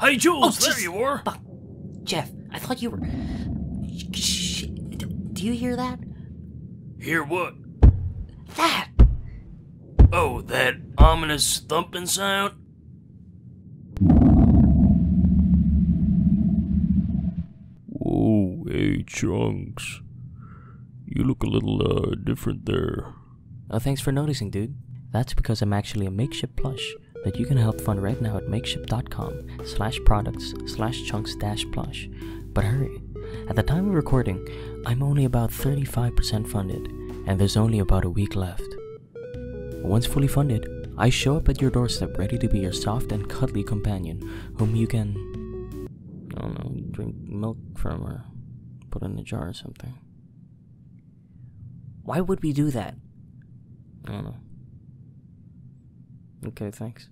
Hey, Jules, Oh, there jeez. you are. Fuck. Jeff, I thought you were. Shh. Do you hear that? Hear what? That! Oh, that ominous thumping sound? Whoa, hey, Chunks. You look a little, uh, different there. Oh, thanks for noticing, dude. That's because I'm actually a Makeship plush that you can help fund right now at makeship.com slash products slash chunks dash plush. But hurry, at the time of recording, I'm only about 35% funded, and there's only about a week left. Once fully funded, I show up at your doorstep ready to be your soft and cuddly companion, whom you can, I don't know, drink milk from or put in a jar or something. Why would we do that? I don't know. Okay, thanks.